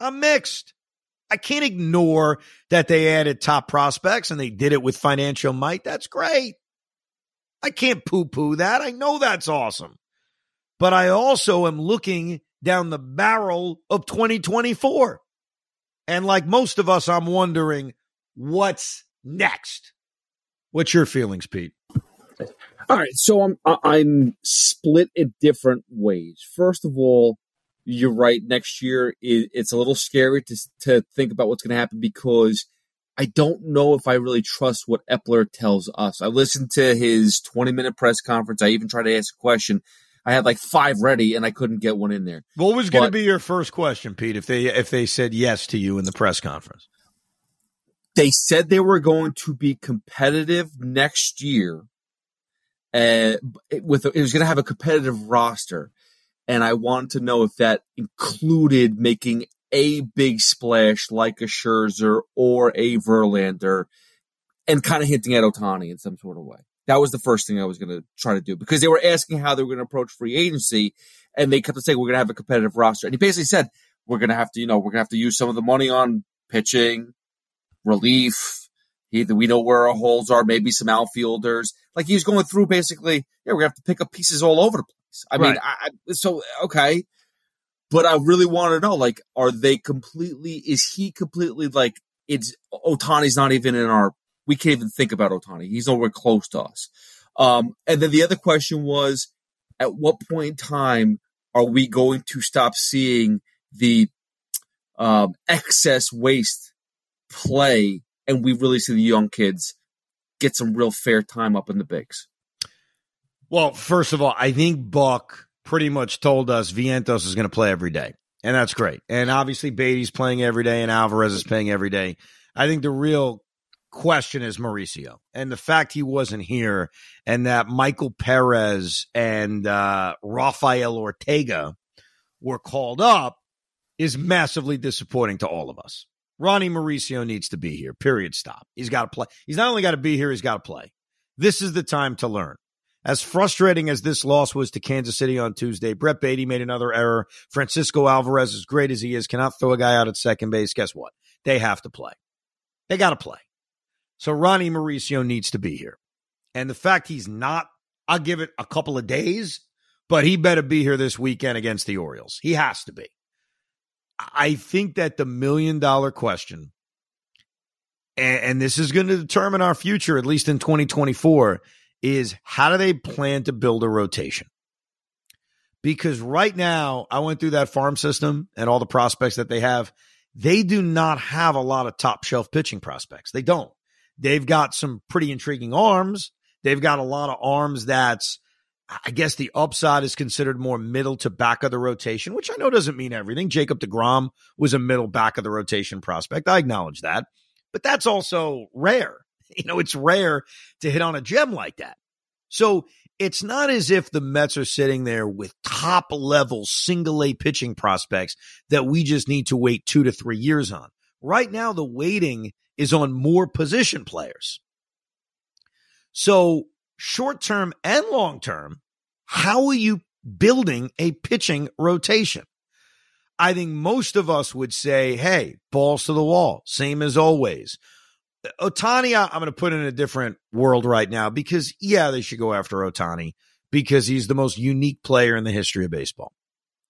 I'm mixed. I can't ignore that they added top prospects and they did it with financial might. That's great. I can't poo poo that. I know that's awesome. But I also am looking down the barrel of 2024. And like most of us, I'm wondering what's next. What's your feelings, Pete? All right, so I'm I'm split in different ways. First of all, you're right. Next year, it's a little scary to to think about what's going to happen because I don't know if I really trust what Eppler tells us. I listened to his 20 minute press conference. I even tried to ask a question. I had like five ready and I couldn't get one in there. What was going to be your first question, Pete? If they if they said yes to you in the press conference, they said they were going to be competitive next year. Uh, with it was going to have a competitive roster and I want to know if that included making a big splash like a Scherzer or a Verlander and kind of hinting at Ohtani in some sort of way. That was the first thing I was going to try to do because they were asking how they were going to approach free agency and they kept saying, we're going to have a competitive roster. And he basically said, we're going to have to, you know, we're going to have to use some of the money on pitching, relief. Either we know where our holes are, maybe some outfielders. Like he was going through basically, yeah, to have to pick up pieces all over the place. I right. mean, I, so okay, but I really want to know, like, are they completely? Is he completely like? It's Ohtani's not even in our. We can't even think about Ohtani. He's nowhere close to us. Um, and then the other question was, at what point in time are we going to stop seeing the um, excess waste play, and we really see the young kids get some real fair time up in the bigs? Well, first of all, I think Buck pretty much told us Vientos is going to play every day, and that's great. And obviously, Baty's playing every day, and Alvarez is playing every day. I think the real question is Mauricio and the fact he wasn't here, and that Michael Perez and uh, Rafael Ortega were called up is massively disappointing to all of us. Ronnie Mauricio needs to be here. Period. Stop. He's got to play. He's not only got to be here, he's got to play. This is the time to learn. As frustrating as this loss was to Kansas City on Tuesday, Brett Baty made another error. Francisco Alvarez, as great as he is, cannot throw a guy out at second base. Guess what? They have to play. They got to play. So Ronnie Mauricio needs to be here. And the fact he's not, I'll give it a couple of days, but he better be here this weekend against the Orioles. He has to be. I think that the million dollar question, and, and this is going to determine our future, at least in 2024, is how do they plan to build a rotation? Because right now, I went through that farm system and all the prospects that they have. They do not have a lot of top shelf pitching prospects. They don't. They've got some pretty intriguing arms. They've got a lot of arms that's, I guess the upside is considered more middle to back of the rotation, which I know doesn't mean everything. Jacob DeGrom was a middle back of the rotation prospect. I acknowledge that, but that's also rare. You know, it's rare to hit on a gem like that. So it's not as if the Mets are sitting there with top level single A pitching prospects that we just need to wait two to three years on. Right now, the waiting is on more position players. So short term and long term, how are you building a pitching rotation? I think most of us would say, hey, balls to the wall, same as always. Ohtani, I'm going to put in a different world right now because, yeah, they should go after Ohtani because he's the most unique player in the history of baseball.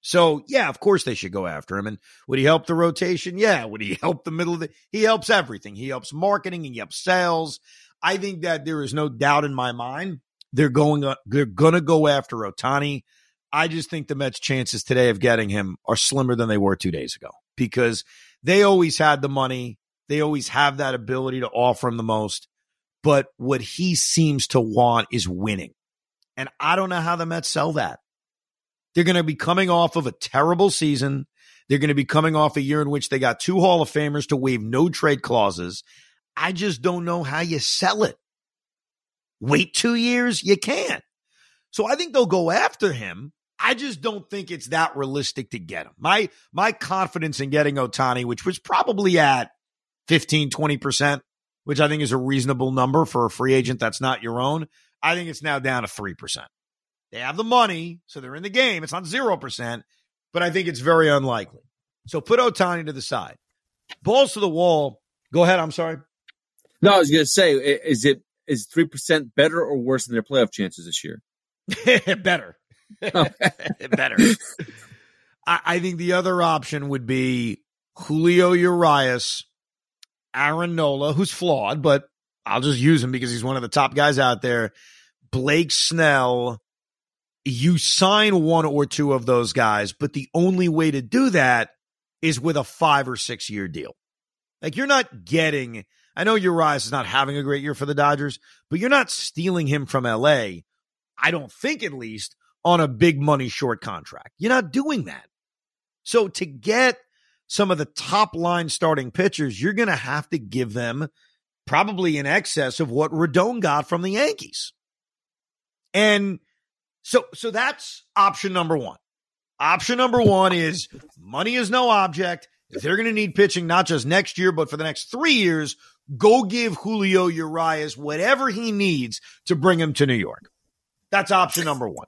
So yeah, of course they should go after him. And would he help the rotation? Yeah. Would he help the middle of the? He helps everything. He helps marketing. And he helps sales. I think that there is no doubt in my mind they're going. Uh, they're gonna go after Ohtani. I just think the Mets' chances today of getting him are slimmer than they were two days ago because they always had the money. They always have that ability to offer him the most. But what he seems to want is winning. And I don't know how the Mets sell that. They're going to be coming off of a terrible season. They're going to be coming off a year in which they got two Hall of Famers to waive no trade clauses. I just don't know how you sell it. Wait two years? You can't. So I think they'll go after him. I just don't think it's that realistic to get him. My my confidence in getting Ohtani, which was probably at 15, 20%, which I think is a reasonable number for a free agent that's not your own. I think it's now down to 3%. They have the money, so they're in the game. It's not 0%, but I think it's very unlikely. So put Ohtani to the side. Balls to the wall. Go ahead. I'm sorry. No, I was going to say, is it is three percent better or worse than their playoff chances this year? better, oh. better. I, I, think the other option would be Julio Urias, Aaron Nola, who's flawed, but I'll just use him because he's one of the top guys out there. Blake Snell. You sign one or two of those guys, but the only way to do that is with a five or six year deal. Like you're not getting I know Urias is not having a great year for the Dodgers, but you're not stealing him from LA. I don't think at least on a big money short contract. You're not doing that. So to get some of the top line starting pitchers, you're going to have to give them probably in excess of what Rodon got from the Yankees. And so so that's option number 1. Option number 1 is money is no object. If they're going to need pitching not just next year but for the next 3 years, Go give Julio Urias whatever he needs to bring him to New York. That's option number one.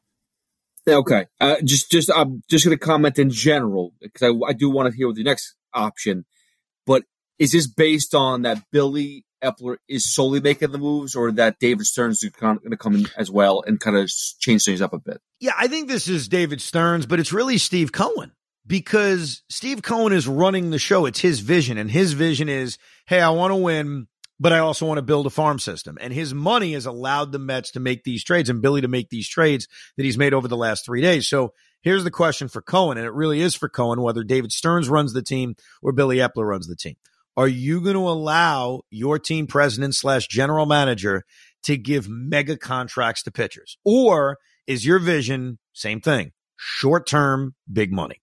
Okay. Uh, just, just, I'm just going to comment in general because I, I do want to hear what the next option. But is this based on that Billy Eppler is solely making the moves, or that David Stearns is going to come in as well and kind of change things up a bit? Yeah, I think this is David Stearns, but it's really Steve Cohen because Steve Cohen is running the show. It's his vision, and his vision is, hey, I want to win, but I also want to build a farm system. And his money has allowed the Mets to make these trades and Billy to make these trades that he's made over the last three days. So here's the question for Cohen, and it really is for Cohen, whether David Stearns runs the team or Billy Eppler runs the team. Are you going to allow your team president slash general manager to give mega contracts to pitchers? Or is your vision, same thing, short term, big money?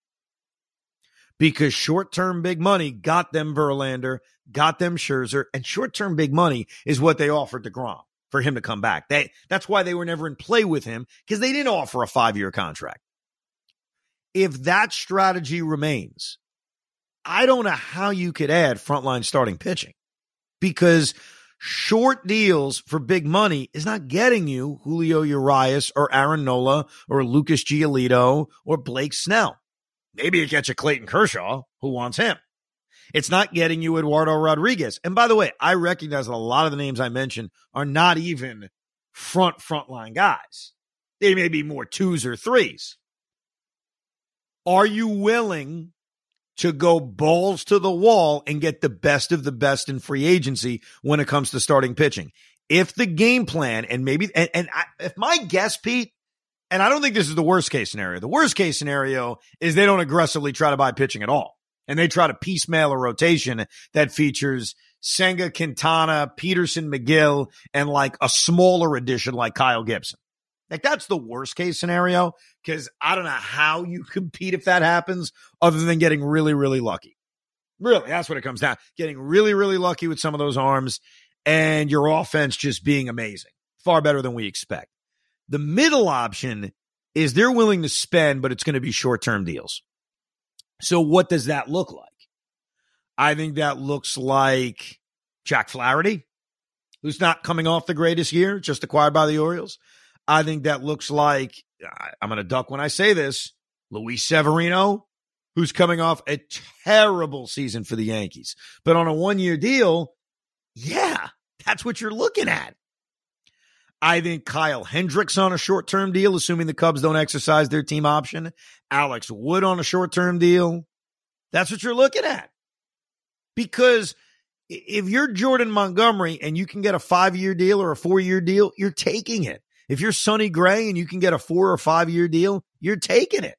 because short term big money got them Verlander, got them Scherzer, and short term big money is what they offered DeGrom for him to come back. They that's why they were never in play with him because they didn't offer a five year contract. If that strategy remains, I don't know how you could add frontline starting pitching because short deals for big money is not getting you Julio Urias or Aaron Nola or Lucas Giolito or Blake Snell. Maybe it gets you Clayton Kershaw, who wants him. It's not getting you Eduardo Rodriguez. And by the way, I recognize that a lot of the names I mentioned are not even front frontline guys. They may be more twos or threes. Are you willing to go balls to the wall and get the best of the best in free agency when it comes to starting pitching? If the game plan and maybe and, and I, if my guess, Pete, and I don't think this is the worst case scenario. The worst case scenario is they don't aggressively try to buy pitching at all. And they try to piecemeal a rotation that features Senga, Quintana, Peterson, Megill, and like a smaller addition like Kyle Gibson. Like that's the worst case scenario because I don't know how you compete if that happens other than getting really, really lucky. Really, that's what it comes down. Getting really, really lucky with some of those arms and your offense just being amazing. Far better than we expect. The middle option is they're willing to spend, but it's going to be short term deals. So what does that look like? I think that looks like Jack Flaherty, who's not coming off the greatest year, just acquired by the Orioles. I think that looks like I'm going to duck when I say this. Luis Severino, who's coming off a terrible season for the Yankees, but on a one year deal, yeah, that's what you're looking at. I think Kyle Hendricks on a short term deal, assuming the Cubs don't exercise their team option. Alex Wood on a short term deal. That's what you're looking at. Because if you're Jordan Montgomery and you can get a five year deal or a four year deal, you're taking it. If you're Sonny Gray and you can get a four or five year deal, you're taking it.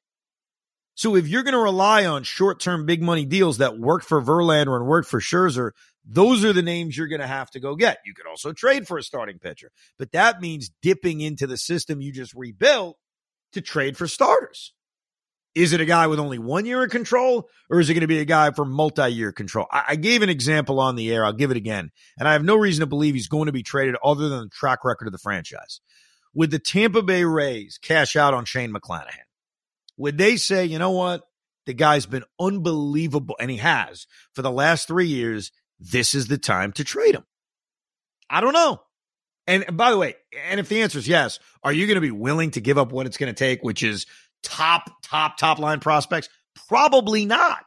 So if you're going to rely on short term big money deals that work for Verlander and work for Scherzer, those are the names you're going to have to go get. You could also trade for a starting pitcher, but that means dipping into the system you just rebuilt to trade for starters. Is it a guy with only one year of control, or is it going to be a guy for multi year control? I-, I, gave an example on the air. I'll give it again. And I have no reason to believe he's going to be traded other than the track record of the franchise. Would the Tampa Bay Rays cash out on Shane McClanahan? Would they say, you know what? The guy's been unbelievable, and he has for the last three years this is the time to trade him? I don't know. And by the way, and if the answer is yes, are you going to be willing to give up what it's going to take, which is top, top, top line prospects? Probably not.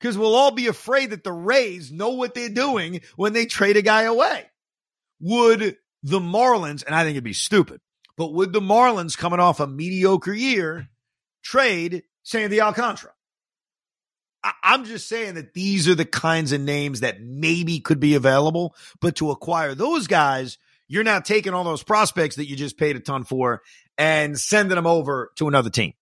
Because we'll all be afraid that the Rays know what they're doing when they trade a guy away. Would the Marlins, and I think it'd be stupid, but would the Marlins coming off a mediocre year trade Sandy Alcantara? I- am just saying that these are the kinds of names that maybe could be available, but to acquire those guys, you're not taking all those prospects that you just paid a ton for and sending them over to another team.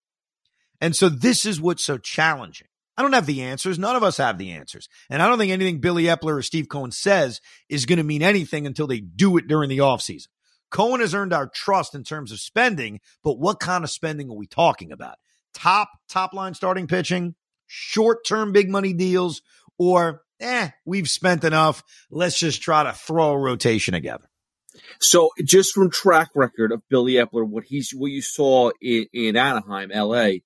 And so this is what's so challenging. I don't have the answers. None of us have the answers. And I don't think anything Billy Eppler or Steve Cohen says is going to mean anything until they do it during the offseason. Cohen has earned our trust in terms of spending, but what kind of spending are we talking about? Top, top line starting pitching, short term big money deals or, eh, we've spent enough. Let's just try to throw a rotation together. So just from track record of Billy Eppler, what he's what you saw in, in Anaheim, LA,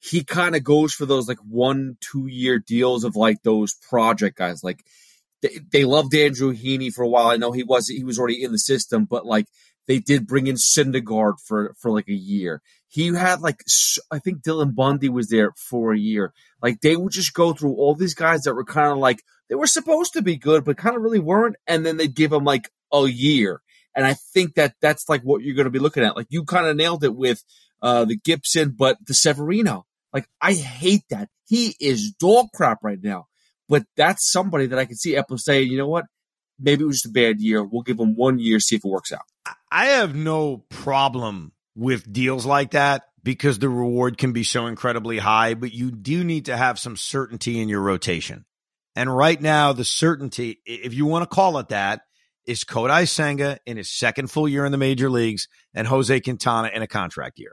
he kind of goes for those like one, two year deals of like those project guys. Like they, they loved Andrew Heaney for a while. I know he was he was already in the system, but like they did bring in Syndergaard for for like a year. He had like I think Dylan Bundy was there for a year. Like they would just go through all these guys that were kind of like they were supposed to be good, but kind of really weren't, and then they'd give them like a year. And I think that that's like what you're going to be looking at. Like you kind of nailed it with uh, the Gibson, but the Severino. Like I hate that. He is dog crap right now. But that's somebody that I can see Eppler saying, you know what? Maybe it was just a bad year. We'll give him one year, see if it works out. I have no problem with deals like that because the reward can be so incredibly high, but you do need to have some certainty in your rotation. And right now, the certainty, if you want to call it that, is Kodai Senga in his second full year in the major leagues and Jose Quintana in a contract year.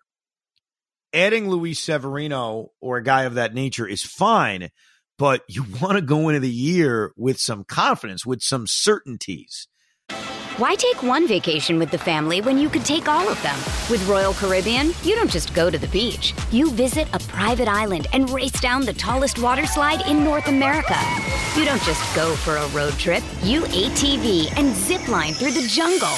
Adding Luis Severino or a guy of that nature is fine, but you want to go into the year with some confidence, with some certainties. Why take one vacation with the family when you could take all of them? With Royal Caribbean, you don't just go to the beach. You visit a private island and race down the tallest water slide in North America. You don't just go for a road trip. You ATV and zip line through the jungle.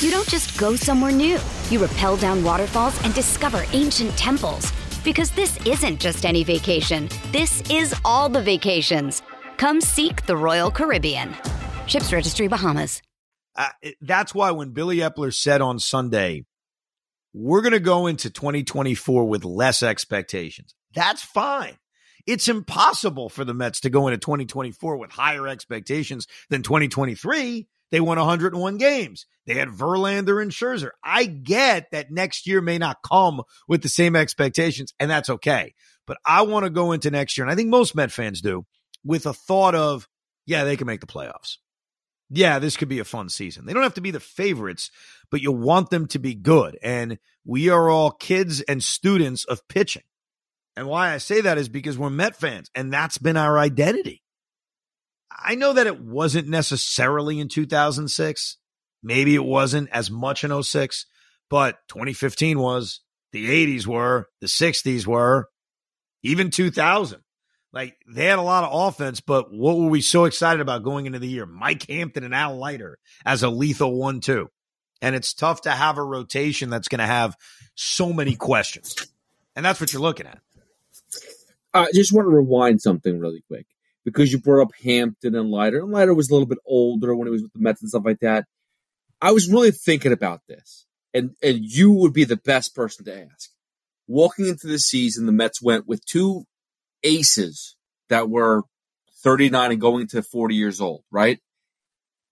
You don't just go somewhere new. You rappel down waterfalls and discover ancient temples. Because this isn't just any vacation. This is all the vacations. Come seek the Royal Caribbean. Ships Registry Bahamas. Uh, that's why when Billy Eppler said on Sunday, we're going to go into 2024 with less expectations, that's fine. It's impossible for the Mets to go into 2024 with higher expectations than 2023. They won 101 games. They had Verlander and Scherzer. I get that next year may not come with the same expectations, and that's okay. But I want to go into next year, and I think most Met fans do, with a thought of, yeah, they can make the playoffs yeah, this could be a fun season. They don't have to be the favorites, but you want them to be good. And we are all kids and students of pitching. And why I say that is because we're Met fans, and that's been our identity. I know that it wasn't necessarily in 2006. Maybe it wasn't as much in 06, but 2015 was, the 80s were, the 60s were, even 2000. Like they had a lot of offense, but what were we so excited about going into the year? Mike Hampton and Al Leiter as a lethal one, two. And it's tough to have a rotation that's going to have so many questions. And that's what you're looking at. I just want to rewind something really quick because you brought up Hampton and Leiter. And Leiter was a little bit older when he was with the Mets and stuff like that. I was really thinking about this, and and you would be the best person to ask. Walking into the season, the Mets went with two aces that were 39 and going to 40 years old, right?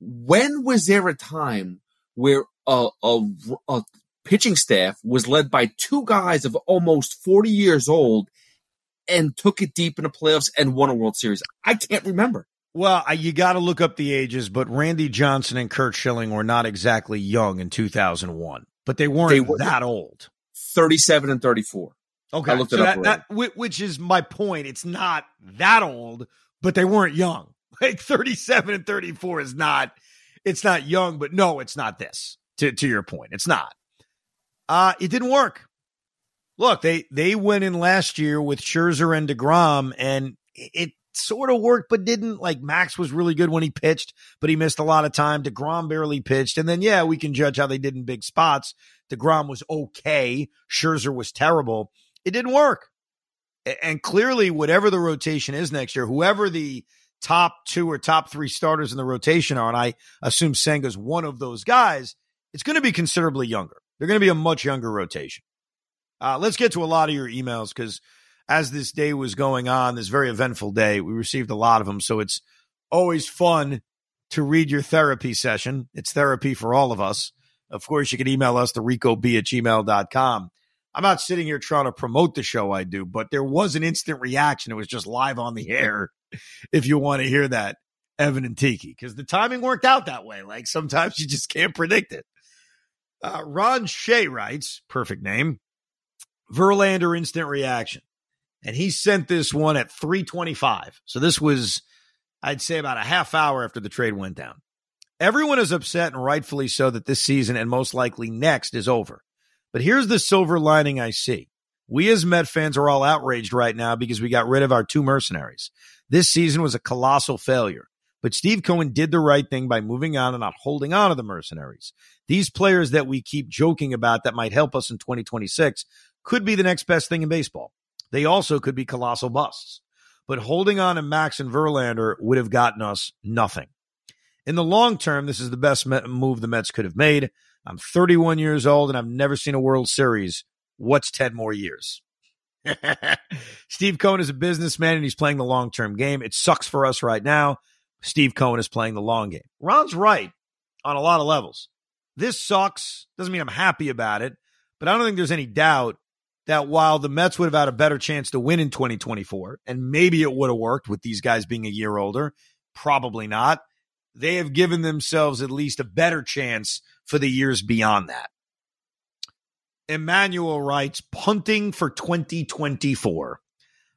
When was there a time where a, a, a pitching staff was led by two guys of almost 40 years old and took it deep in the playoffs and won a World Series? I can't remember. Well, you got to look up the ages, but Randy Johnson and Curt Schilling were not exactly young in 2001, but they weren't they were, that old. 37 and 34. Okay. I looked so it up. That, that, which is my point. It's not that old, but they weren't young. Like 37 and 34 is not, it's not young, but no, it's not this to, to your point. It's not. Uh, it didn't work. Look, they, they went in last year with Scherzer and DeGrom and it sort of worked, but didn't. Like Max was really good when he pitched, but he missed a lot of time. DeGrom barely pitched. And then, yeah, we can judge how they did in big spots. DeGrom was okay. Scherzer was terrible. It didn't work. And clearly, whatever the rotation is next year, whoever the top two or top three starters in the rotation are, and I assume Senga's one of those guys, it's going to be considerably younger. They're going to be a much younger rotation. Uh, let's get to a lot of your emails because as this day was going on, this very eventful day, we received a lot of them. So it's always fun to read your therapy session. It's therapy for all of us. Of course, you can email us to ricob at gmail.com. I'm not sitting here trying to promote the show I do, but there was an instant reaction. It was just live on the air. If you want to hear that, Evan and Tiki, because the timing worked out that way. Like sometimes you just can't predict it. Uh, Ron Shea writes, perfect name, Verlander instant reaction. And he sent this one at 325. So this was, I'd say, about a half hour after the trade went down. Everyone is upset and rightfully so that this season and most likely next is over. But here's the silver lining I see. We as Met fans are all outraged right now because we got rid of our two mercenaries. This season was a colossal failure. But Steve Cohen did the right thing by moving on and not holding on to the mercenaries. These players that we keep joking about that might help us in 2026 could be the next best thing in baseball. They also could be colossal busts. But holding on to Max and Verlander would have gotten us nothing. In the long term, this is the best move the Mets could have made. I'm 31 years old and I've never seen a World Series. What's 10 more years? Steve Cohen is a businessman and he's playing the long term game. It sucks for us right now. Steve Cohen is playing the long game. Ron's right on a lot of levels. This sucks. Doesn't mean I'm happy about it, but I don't think there's any doubt that while the Mets would have had a better chance to win in 2024, and maybe it would have worked with these guys being a year older, probably not they have given themselves at least a better chance for the years beyond that. Emmanuel writes, punting for 2024.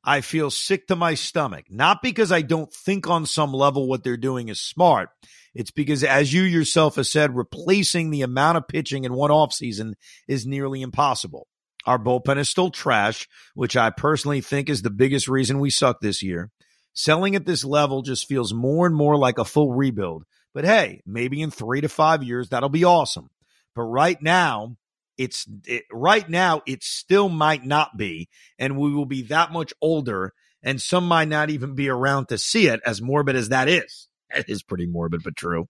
I feel sick to my stomach, not because I don't think on some level what they're doing is smart. It's because, as you yourself have said, replacing the amount of pitching in one offseason is nearly impossible. Our bullpen is still trash, which I personally think is the biggest reason we suck this year. Selling at this level just feels more and more like a full rebuild. But hey, maybe in three to five years, that'll be awesome. But right now, it's it, right now, it still might not be. And we will be that much older, and some might not even be around to see it, as morbid as that is. That is pretty morbid, but true.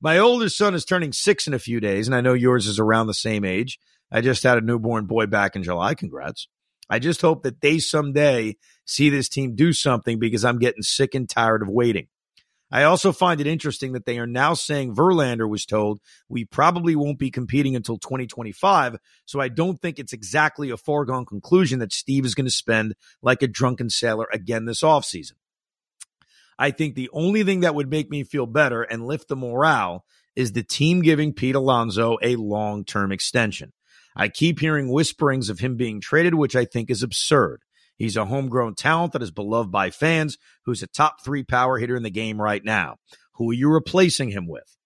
My oldest son is turning six in a few days, and I know yours is around the same age. I just had a newborn boy back in July. Congrats. I just hope that they someday see this team do something because I'm getting sick and tired of waiting. I also find it interesting that they are now saying Verlander was told we probably won't be competing until 2025. So I don't think it's exactly a foregone conclusion that Steve is going to spend like a drunken sailor again this offseason. I think the only thing that would make me feel better and lift the morale is the team giving Pete Alonso a long term extension. I keep hearing whisperings of him being traded, which I think is absurd. He's a homegrown talent that is beloved by fans, who's a top three power hitter in the game right now. Who are you replacing him with?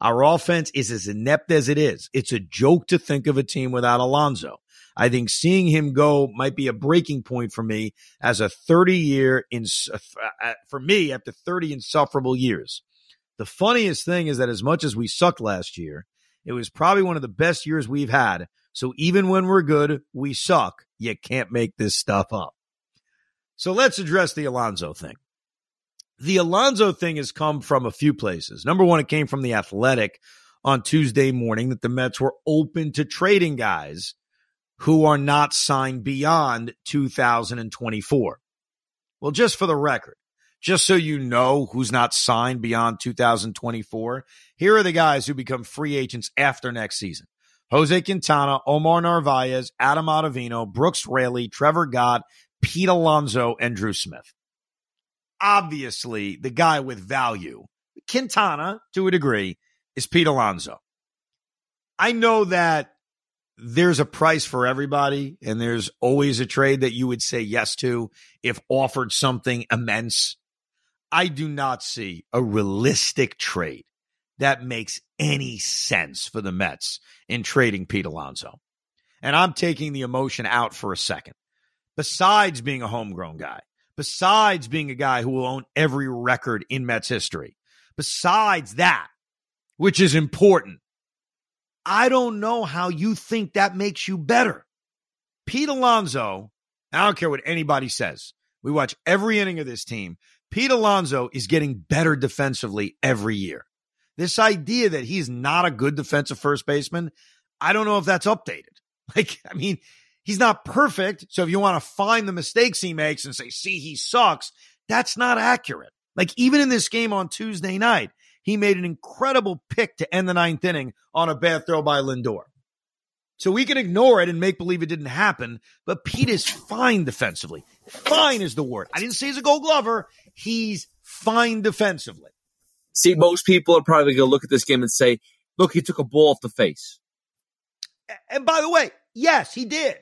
Our offense is as inept as it is. It's a joke to think of a team without Alonso. I think seeing him go might be a breaking point for me as a 30 year in uh, uh, for me after 30 insufferable years. The funniest thing is that as much as we sucked last year, it was probably one of the best years we've had so even when we're good, we suck. You can't make this stuff up. So let's address the Alonso thing. The Alonso thing has come from a few places. Number one, it came from the athletic on Tuesday morning that the Mets were open to trading guys who are not signed beyond 2024. Well, just for the record, just so you know who's not signed beyond 2024, here are the guys who become free agents after next season. Jose Quintana, Omar Narvaez, Adam Ottavino, Brooks Raley, Trevor Gott, Pete Alonso, and Drew Smith. Obviously, the guy with value, Quintana to a degree, is Pete Alonso. I know that there's a price for everybody, and there's always a trade that you would say yes to if offered something immense. I do not see a realistic trade that makes any sense for the Mets in trading Pete Alonso. And I'm taking the emotion out for a second. Besides being a homegrown guy, besides being a guy who will own every record in Mets history, besides that, which is important, I don't know how you think that makes you better. Pete Alonso, I don't care what anybody says. We watch every inning of this team. Pete Alonso is getting better defensively every year. This idea that he's not a good defensive first baseman, I don't know if that's updated. Like, I mean, he's not perfect. So if you want to find the mistakes he makes and say, see, he sucks, that's not accurate. Like, even in this game on Tuesday night, he made an incredible pick to end the ninth inning on a bad throw by Lindor. So we can ignore it and make believe it didn't happen, but Pete is fine defensively. Fine is the word. I didn't say he's a gold glover. He's fine defensively. See, most people are probably going to look at this game and say, look, he took a ball off the face. And by the way, yes, he did.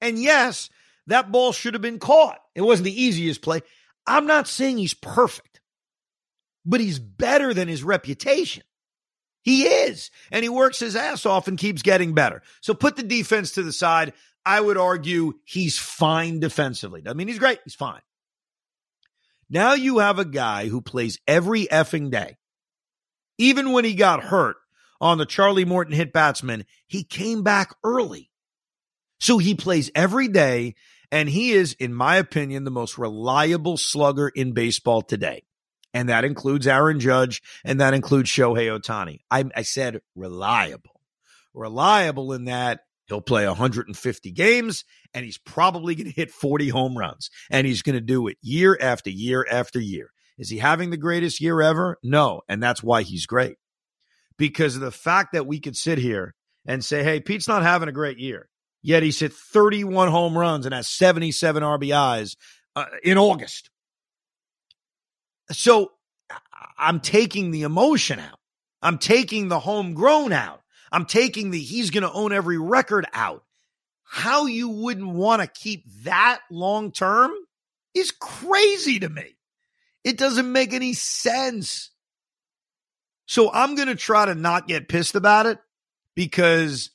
And yes, that ball should have been caught. It wasn't the easiest play. I'm not saying he's perfect, but he's better than his reputation. He is. And he works his ass off and keeps getting better. So put the defense to the side. I would argue he's fine defensively. I mean, he's great. He's fine. Now you have a guy who plays every effing day. Even when he got hurt on the Charlie Morton hit batsman, he came back early. So he plays every day, and he is, in my opinion, the most reliable slugger in baseball today. And that includes Aaron Judge, and that includes Shohei Ohtani. I, I said reliable. Reliable in that He'll play 150 games and he's probably going to hit 40 home runs. And he's going to do it year after year after year. Is he having the greatest year ever? No. And that's why he's great. Because of the fact that we could sit here and say, hey, Pete's not having a great year. Yet he's hit 31 home runs and has 77 RBIs uh, in August. So I'm taking the emotion out. I'm taking the homegrown out. I'm taking the he's going to own every record out. How you wouldn't want to keep that long term is crazy to me. It doesn't make any sense. So I'm going to try to not get pissed about it because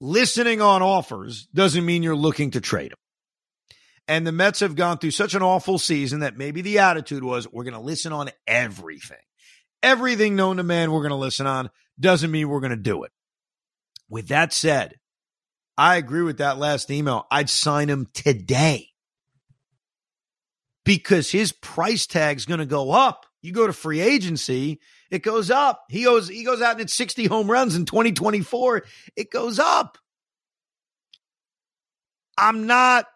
listening on offers doesn't mean you're looking to trade them. And the Mets have gone through such an awful season that maybe the attitude was we're going to listen on everything. Everything known to man, we're going to listen on doesn't mean we're going to do it. With that said, I agree with that last email. I'd sign him today because his price tag's going to go up. You go to free agency, it goes up. He goes he goes out and it's 60 home runs in 2024, it goes up. I'm not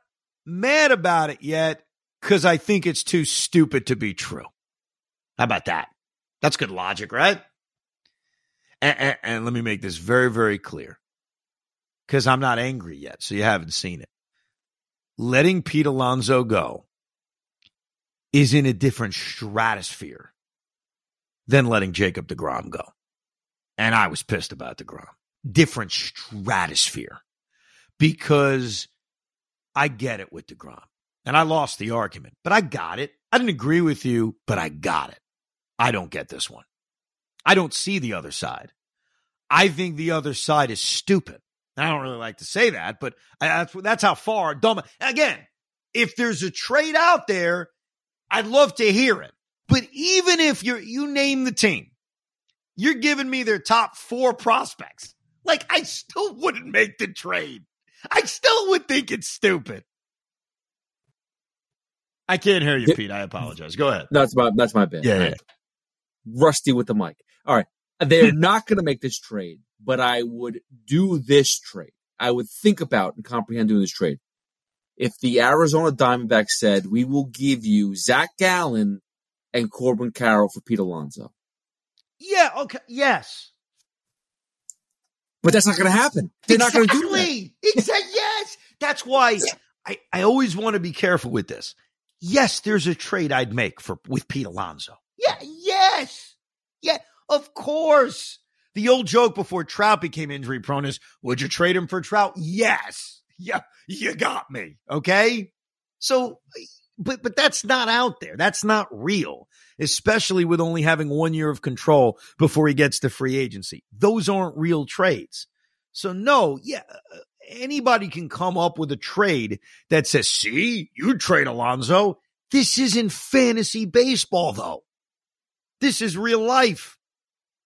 mad about it yet cuz I think it's too stupid to be true. How about that? That's good logic, right? And, and, and let me make this very, very clear because I'm not angry yet, so you haven't seen it. Letting Pete Alonso go is in a different stratosphere than letting Jacob DeGrom go. And I was pissed about DeGrom. Different stratosphere because I get it with DeGrom. And I lost the argument, but I got it. I didn't agree with you, but I got it. I don't get this one. I don't see the other side. I think the other side is stupid. I don't really like to say that, but that's that's how far dumb. Again, if there's a trade out there, I'd love to hear it. But even if you're you name the team, you're giving me their top four prospects. Like I still wouldn't make the trade. I still would think it's stupid. I can't hear you, Pete. I apologize. Go ahead. That's my that's my bad. Yeah, yeah rusty with the mic. All right. they're not going to make this trade, but I would do this trade. I would think about and comprehend doing this trade. If the Arizona Diamondbacks said, we will give you Zach Gallen and Corbin Carroll for Pete Alonso. Yeah, okay, yes. But that's not going to happen. They're exactly. not going to do that. Exactly. yes. That's why I, I always want to be careful with this. Yes, there's a trade I'd make for with Pete Alonso. Yeah, yes. Yeah, of course. The old joke before Trout became injury prone is, would you trade him for Trout? Yes. Yeah, you got me. Okay. So, but, but that's not out there. That's not real, especially with only having one year of control before he gets to free agency. Those aren't real trades. So no, yeah, uh, anybody can come up with a trade that says, see, you trade Alonso. This isn't fantasy baseball though. This is real life.